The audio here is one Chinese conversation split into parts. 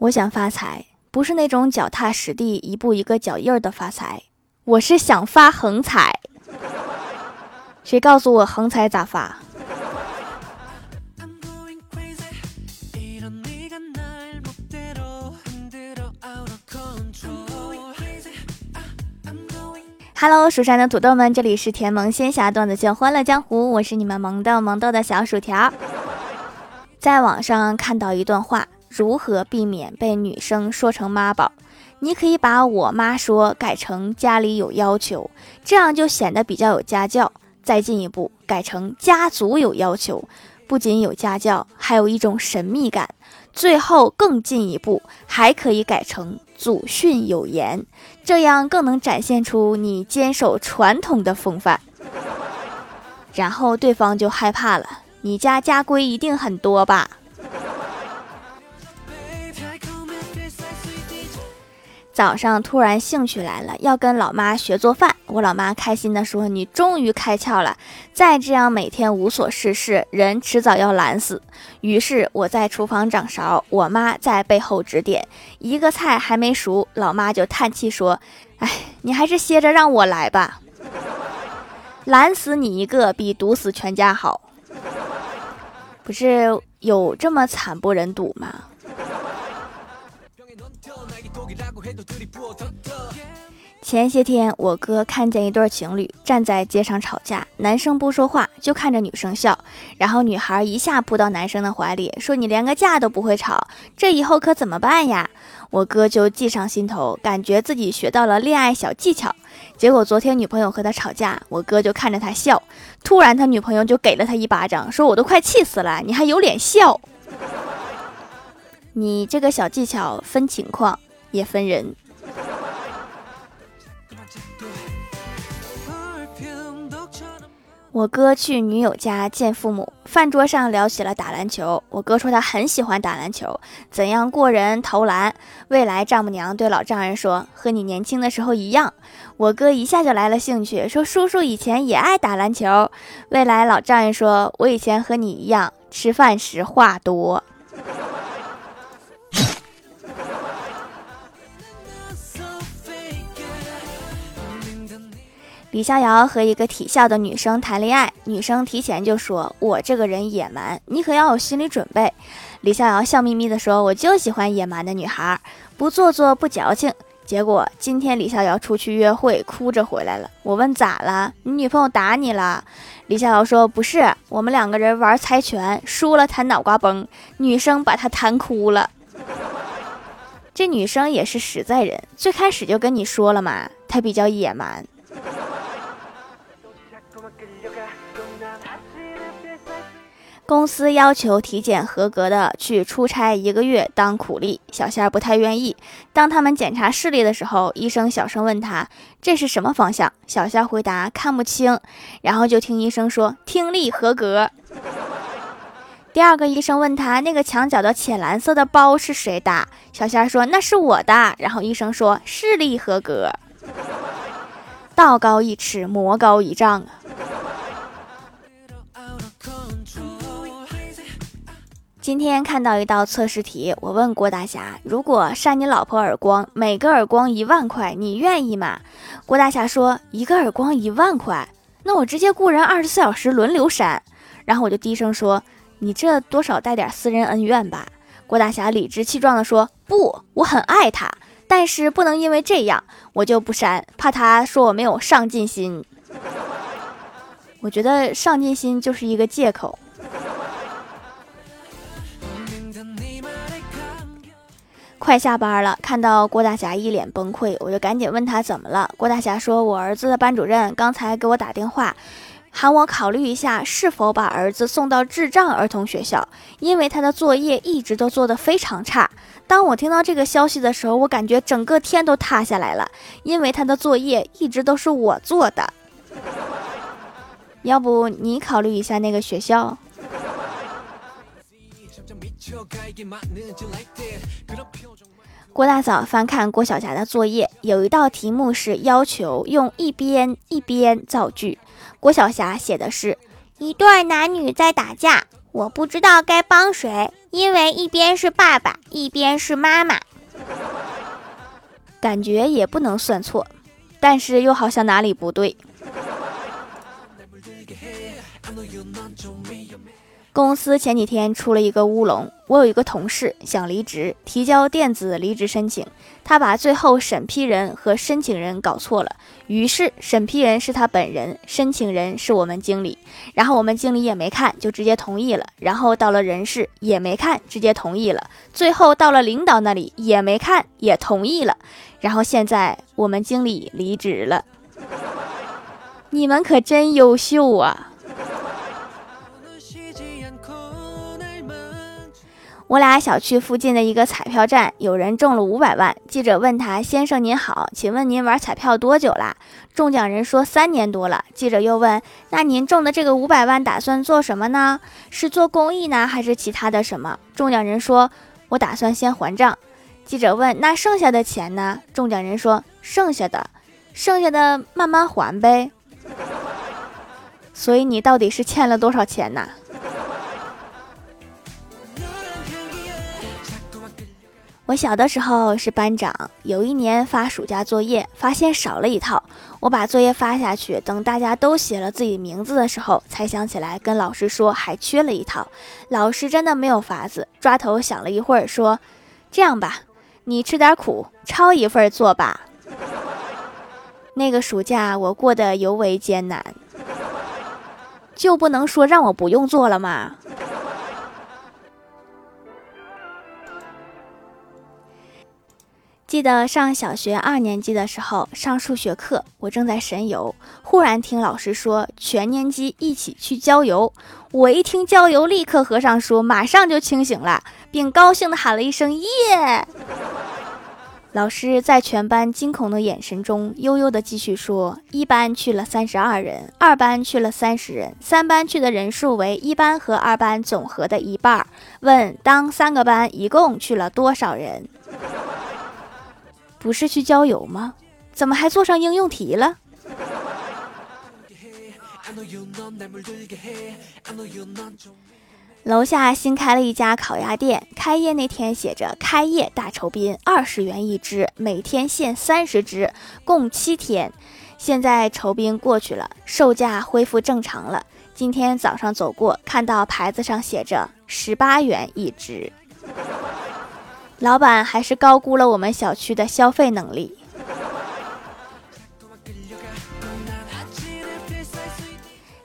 我想发财，不是那种脚踏实地、一步一个脚印儿的发财，我是想发横财。谁告诉我横财咋发？Hello，蜀山的土豆们，这里是甜萌仙侠段子秀《欢乐江湖》，我是你们萌豆萌豆的小薯条。在网上看到一段话，如何避免被女生说成妈宝？你可以把我妈说改成家里有要求，这样就显得比较有家教。再进一步，改成家族有要求，不仅有家教，还有一种神秘感。最后更进一步，还可以改成祖训有言，这样更能展现出你坚守传统的风范。然后对方就害怕了，你家家规一定很多吧？早上突然兴趣来了，要跟老妈学做饭。我老妈开心地说：“你终于开窍了，再这样每天无所事事，人迟早要懒死。”于是我在厨房掌勺，我妈在背后指点。一个菜还没熟，老妈就叹气说：“哎，你还是歇着让我来吧，懒死你一个比毒死全家好。”不是有这么惨不忍睹吗？前些天，我哥看见一对情侣站在街上吵架，男生不说话，就看着女生笑，然后女孩一下扑到男生的怀里，说：“你连个架都不会吵，这以后可怎么办呀？”我哥就记上心头，感觉自己学到了恋爱小技巧。结果昨天女朋友和他吵架，我哥就看着他笑，突然他女朋友就给了他一巴掌，说：“我都快气死了，你还有脸笑？你这个小技巧分情况。”也分人。我哥去女友家见父母，饭桌上聊起了打篮球。我哥说他很喜欢打篮球，怎样过人、投篮。未来丈母娘对老丈人说：“和你年轻的时候一样。”我哥一下就来了兴趣，说：“叔叔以前也爱打篮球。”未来老丈人说：“我以前和你一样，吃饭时话多。”李逍遥和一个体校的女生谈恋爱，女生提前就说：“我这个人野蛮，你可要有心理准备。”李逍遥笑眯眯地说：“我就喜欢野蛮的女孩，不做作不矫情。”结果今天李逍遥出去约会，哭着回来了。我问咋了？你女朋友打你了？李逍遥说：“不是，我们两个人玩猜拳，输了弹脑瓜崩，女生把他弹哭了。”这女生也是实在人，最开始就跟你说了嘛，她比较野蛮。公司要求体检合格的去出差一个月当苦力，小仙儿不太愿意。当他们检查视力的时候，医生小声问他：“这是什么方向？”小仙儿回答：“看不清。”然后就听医生说：“听力合格。”第二个医生问他：“那个墙角的浅蓝色的包是谁的？”小仙儿说：“那是我的。”然后医生说：“视力合格。”道高一尺，魔高一丈啊！今天看到一道测试题，我问郭大侠：“如果扇你老婆耳光，每个耳光一万块，你愿意吗？”郭大侠说：“一个耳光一万块，那我直接雇人二十四小时轮流扇。”然后我就低声说：“你这多少带点私人恩怨吧？”郭大侠理直气壮地说：“不，我很爱他，但是不能因为这样我就不扇，怕他说我没有上进心。我觉得上进心就是一个借口。”快下班了，看到郭大侠一脸崩溃，我就赶紧问他怎么了。郭大侠说：“我儿子的班主任刚才给我打电话，喊我考虑一下是否把儿子送到智障儿童学校，因为他的作业一直都做得非常差。”当我听到这个消息的时候，我感觉整个天都塌下来了，因为他的作业一直都是我做的。要不你考虑一下那个学校？郭大嫂翻看郭晓霞的作业，有一道题目是要求用一边一边造句。郭晓霞写的是：一对男女在打架，我不知道该帮谁，因为一边是爸爸，一边是妈妈。感觉也不能算错，但是又好像哪里不对。公司前几天出了一个乌龙，我有一个同事想离职，提交电子离职申请，他把最后审批人和申请人搞错了，于是审批人是他本人，申请人是我们经理，然后我们经理也没看就直接同意了，然后到了人事也没看直接同意了，最后到了领导那里也没看也同意了，然后现在我们经理离职了，你们可真优秀啊！我俩小区附近的一个彩票站，有人中了五百万。记者问他：“先生您好，请问您玩彩票多久啦？”中奖人说：“三年多了。”记者又问：“那您中的这个五百万打算做什么呢？是做公益呢，还是其他的什么？”中奖人说：“我打算先还账。”记者问：“那剩下的钱呢？”中奖人说：“剩下的，剩下的慢慢还呗。”所以你到底是欠了多少钱呢？我小的时候是班长，有一年发暑假作业，发现少了一套。我把作业发下去，等大家都写了自己名字的时候，才想起来跟老师说还缺了一套。老师真的没有法子，抓头想了一会儿，说：“这样吧，你吃点苦，抄一份做吧。”那个暑假我过得尤为艰难，就不能说让我不用做了吗？记得上小学二年级的时候，上数学课，我正在神游，忽然听老师说全年级一起去郊游。我一听郊游，立刻合上书，马上就清醒了，并高兴地喊了一声耶。老师在全班惊恐的眼神中，悠悠地继续说：一班去了三十二人，二班去了三十人，三班去的人数为一班和二班总和的一半。问当三个班一共去了多少人？不是去郊游吗？怎么还做上应用题了？楼下新开了一家烤鸭店，开业那天写着“开业大酬宾，二十元一只，每天限三十只，共七天”。现在酬宾过去了，售价恢复正常了。今天早上走过，看到牌子上写着十八元一只。老板还是高估了我们小区的消费能力。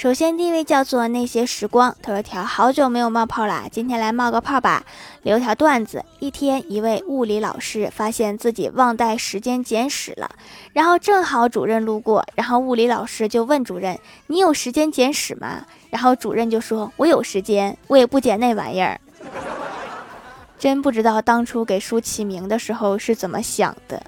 首先，第一位叫做那些时光，他说：“条好久没有冒泡啦，今天来冒个泡吧。”留条段子：一天，一位物理老师发现自己忘带时间简史了，然后正好主任路过，然后物理老师就问主任：“你有时间简史吗？”然后主任就说：“我有时间，我也不捡那玩意儿。”真不知道当初给书起名的时候是怎么想的。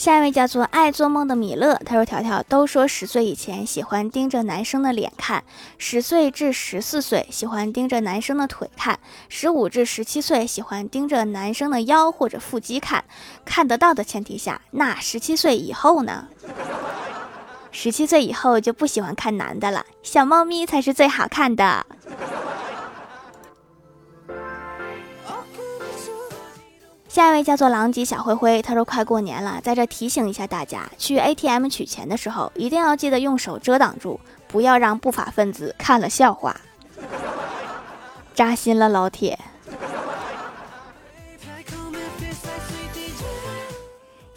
下一位叫做爱做梦的米勒，他说：“条条都说十岁以前喜欢盯着男生的脸看，十岁至十四岁喜欢盯着男生的腿看，十五至十七岁喜欢盯着男生的腰或者腹肌看。看得到的前提下，那十七岁以后呢？十七岁以后就不喜欢看男的了，小猫咪才是最好看的。”下一位叫做狼藉小灰灰，他说快过年了，在这提醒一下大家，去 ATM 取钱的时候，一定要记得用手遮挡住，不要让不法分子看了笑话。扎心了，老铁。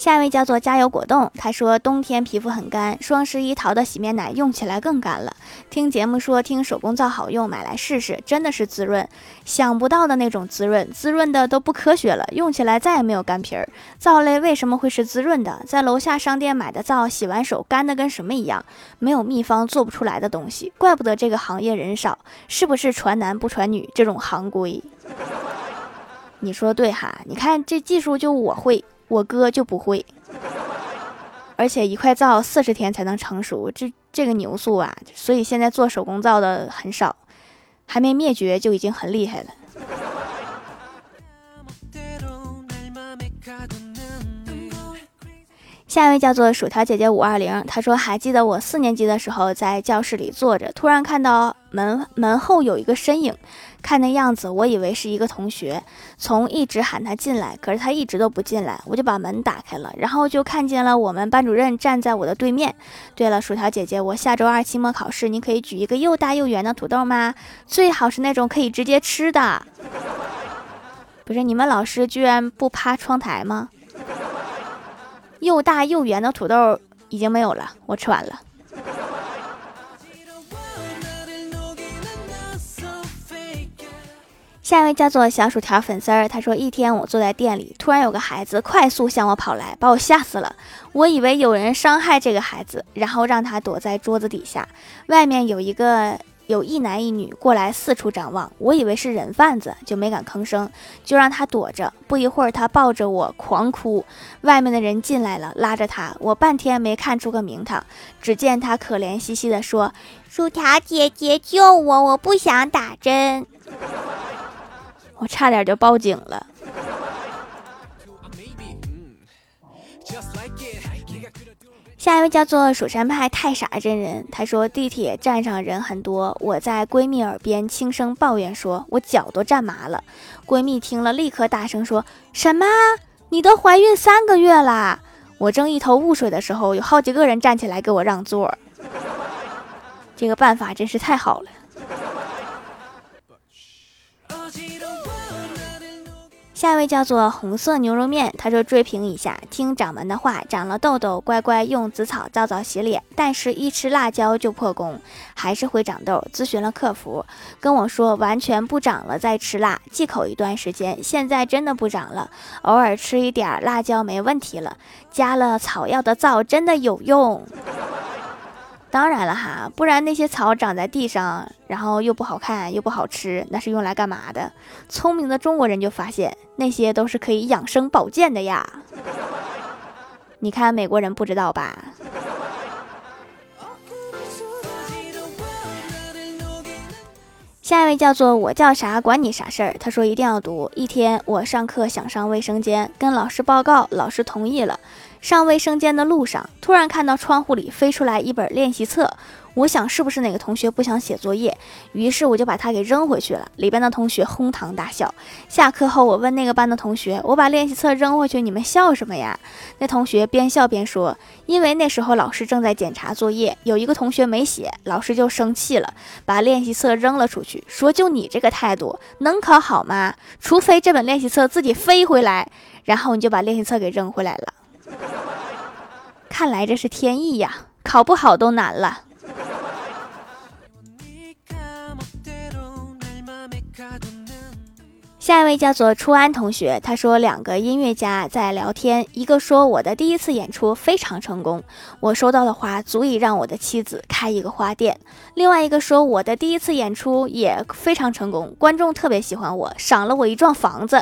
下一位叫做加油果冻，他说冬天皮肤很干，双十一淘的洗面奶用起来更干了。听节目说听手工皂好用，买来试试，真的是滋润，想不到的那种滋润，滋润的都不科学了，用起来再也没有干皮儿。皂类为什么会是滋润的？在楼下商店买的皂，洗完手干的跟什么一样，没有秘方做不出来的东西，怪不得这个行业人少，是不是传男不传女这种行规？你说对哈？你看这技术就我会，我哥就不会，而且一块皂四十天才能成熟，这这个牛素啊！所以现在做手工皂的很少，还没灭绝就已经很厉害了。下一位叫做薯条姐姐五二零，她说还记得我四年级的时候在教室里坐着，突然看到门门后有一个身影，看那样子我以为是一个同学，从一直喊他进来，可是他一直都不进来，我就把门打开了，然后就看见了我们班主任站在我的对面。对了，薯条姐姐，我下周二期末考试，你可以举一个又大又圆的土豆吗？最好是那种可以直接吃的。不是你们老师居然不趴窗台吗？又大又圆的土豆已经没有了，我吃完了。下一位叫做小薯条粉丝儿，他说：“一天我坐在店里，突然有个孩子快速向我跑来，把我吓死了。我以为有人伤害这个孩子，然后让他躲在桌子底下。外面有一个。”有一男一女过来四处张望，我以为是人贩子，就没敢吭声，就让他躲着。不一会儿，他抱着我狂哭。外面的人进来了，拉着他，我半天没看出个名堂。只见他可怜兮兮地说：“薯条姐姐救我，我不想打针。”我差点就报警了。下一位叫做蜀山派太傻真人，他说地铁站上人很多，我在闺蜜耳边轻声抱怨说：“我脚都站麻了。”闺蜜听了，立刻大声说：“什么？你都怀孕三个月啦？”我正一头雾水的时候，有好几个人站起来给我让座，这个办法真是太好了。下一位叫做红色牛肉面，他说追评一下，听掌门的话，长了痘痘，乖乖用紫草皂皂洗脸，但是一吃辣椒就破功，还是会长痘。咨询了客服，跟我说完全不长了，再吃辣忌口一段时间，现在真的不长了，偶尔吃一点辣椒没问题了，加了草药的皂真的有用。当然了哈，不然那些草长在地上，然后又不好看又不好吃，那是用来干嘛的？聪明的中国人就发现，那些都是可以养生保健的呀。你看美国人不知道吧？下一位叫做我叫啥管你啥事儿。他说一定要读。一天我上课想上卫生间，跟老师报告，老师同意了。上卫生间的路上，突然看到窗户里飞出来一本练习册。我想是不是哪个同学不想写作业，于是我就把它给扔回去了。里边的同学哄堂大笑。下课后，我问那个班的同学：“我把练习册扔回去，你们笑什么呀？”那同学边笑边说：“因为那时候老师正在检查作业，有一个同学没写，老师就生气了，把练习册扔了出去，说就你这个态度，能考好吗？除非这本练习册自己飞回来，然后你就把练习册给扔回来了。看来这是天意呀，考不好都难了。”下一位叫做初安同学，他说两个音乐家在聊天，一个说我的第一次演出非常成功，我收到的花足以让我的妻子开一个花店；另外一个说我的第一次演出也非常成功，观众特别喜欢我，赏了我一幢房子。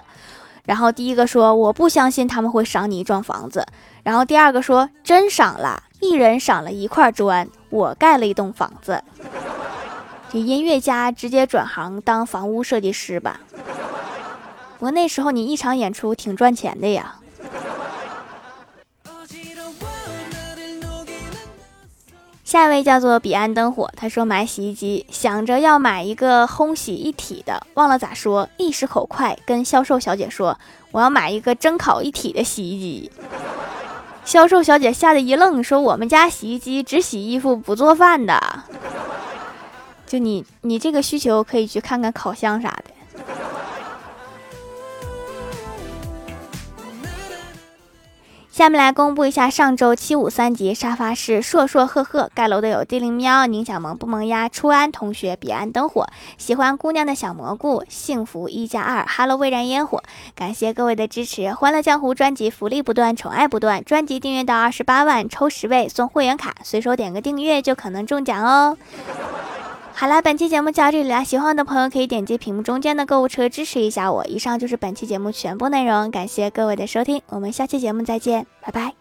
然后第一个说我不相信他们会赏你一幢房子，然后第二个说真赏了，一人赏了一块砖，我盖了一栋房子。这音乐家直接转行当房屋设计师吧。不过那时候你一场演出挺赚钱的呀。下一位叫做彼岸灯火，他说买洗衣机，想着要买一个烘洗一体的，忘了咋说，一时口快，跟销售小姐说我要买一个蒸烤一体的洗衣机。销售小姐吓得一愣，说我们家洗衣机只洗衣服不做饭的。就你你这个需求可以去看看烤箱啥的。下面来公布一下上周七五三级沙发是硕硕赫赫盖楼的有地灵喵、宁小萌不萌呀、初安同学、彼岸灯火、喜欢姑娘的小蘑菇、幸福一加二、Hello 未燃烟火，感谢各位的支持！欢乐江湖专辑福利不断，宠爱不断，专辑订阅到二十八万抽十位送会员卡，随手点个订阅就可能中奖哦。好了，本期节目就到这里啦，喜欢我的朋友可以点击屏幕中间的购物车支持一下我。以上就是本期节目全部内容，感谢各位的收听，我们下期节目再见，拜拜。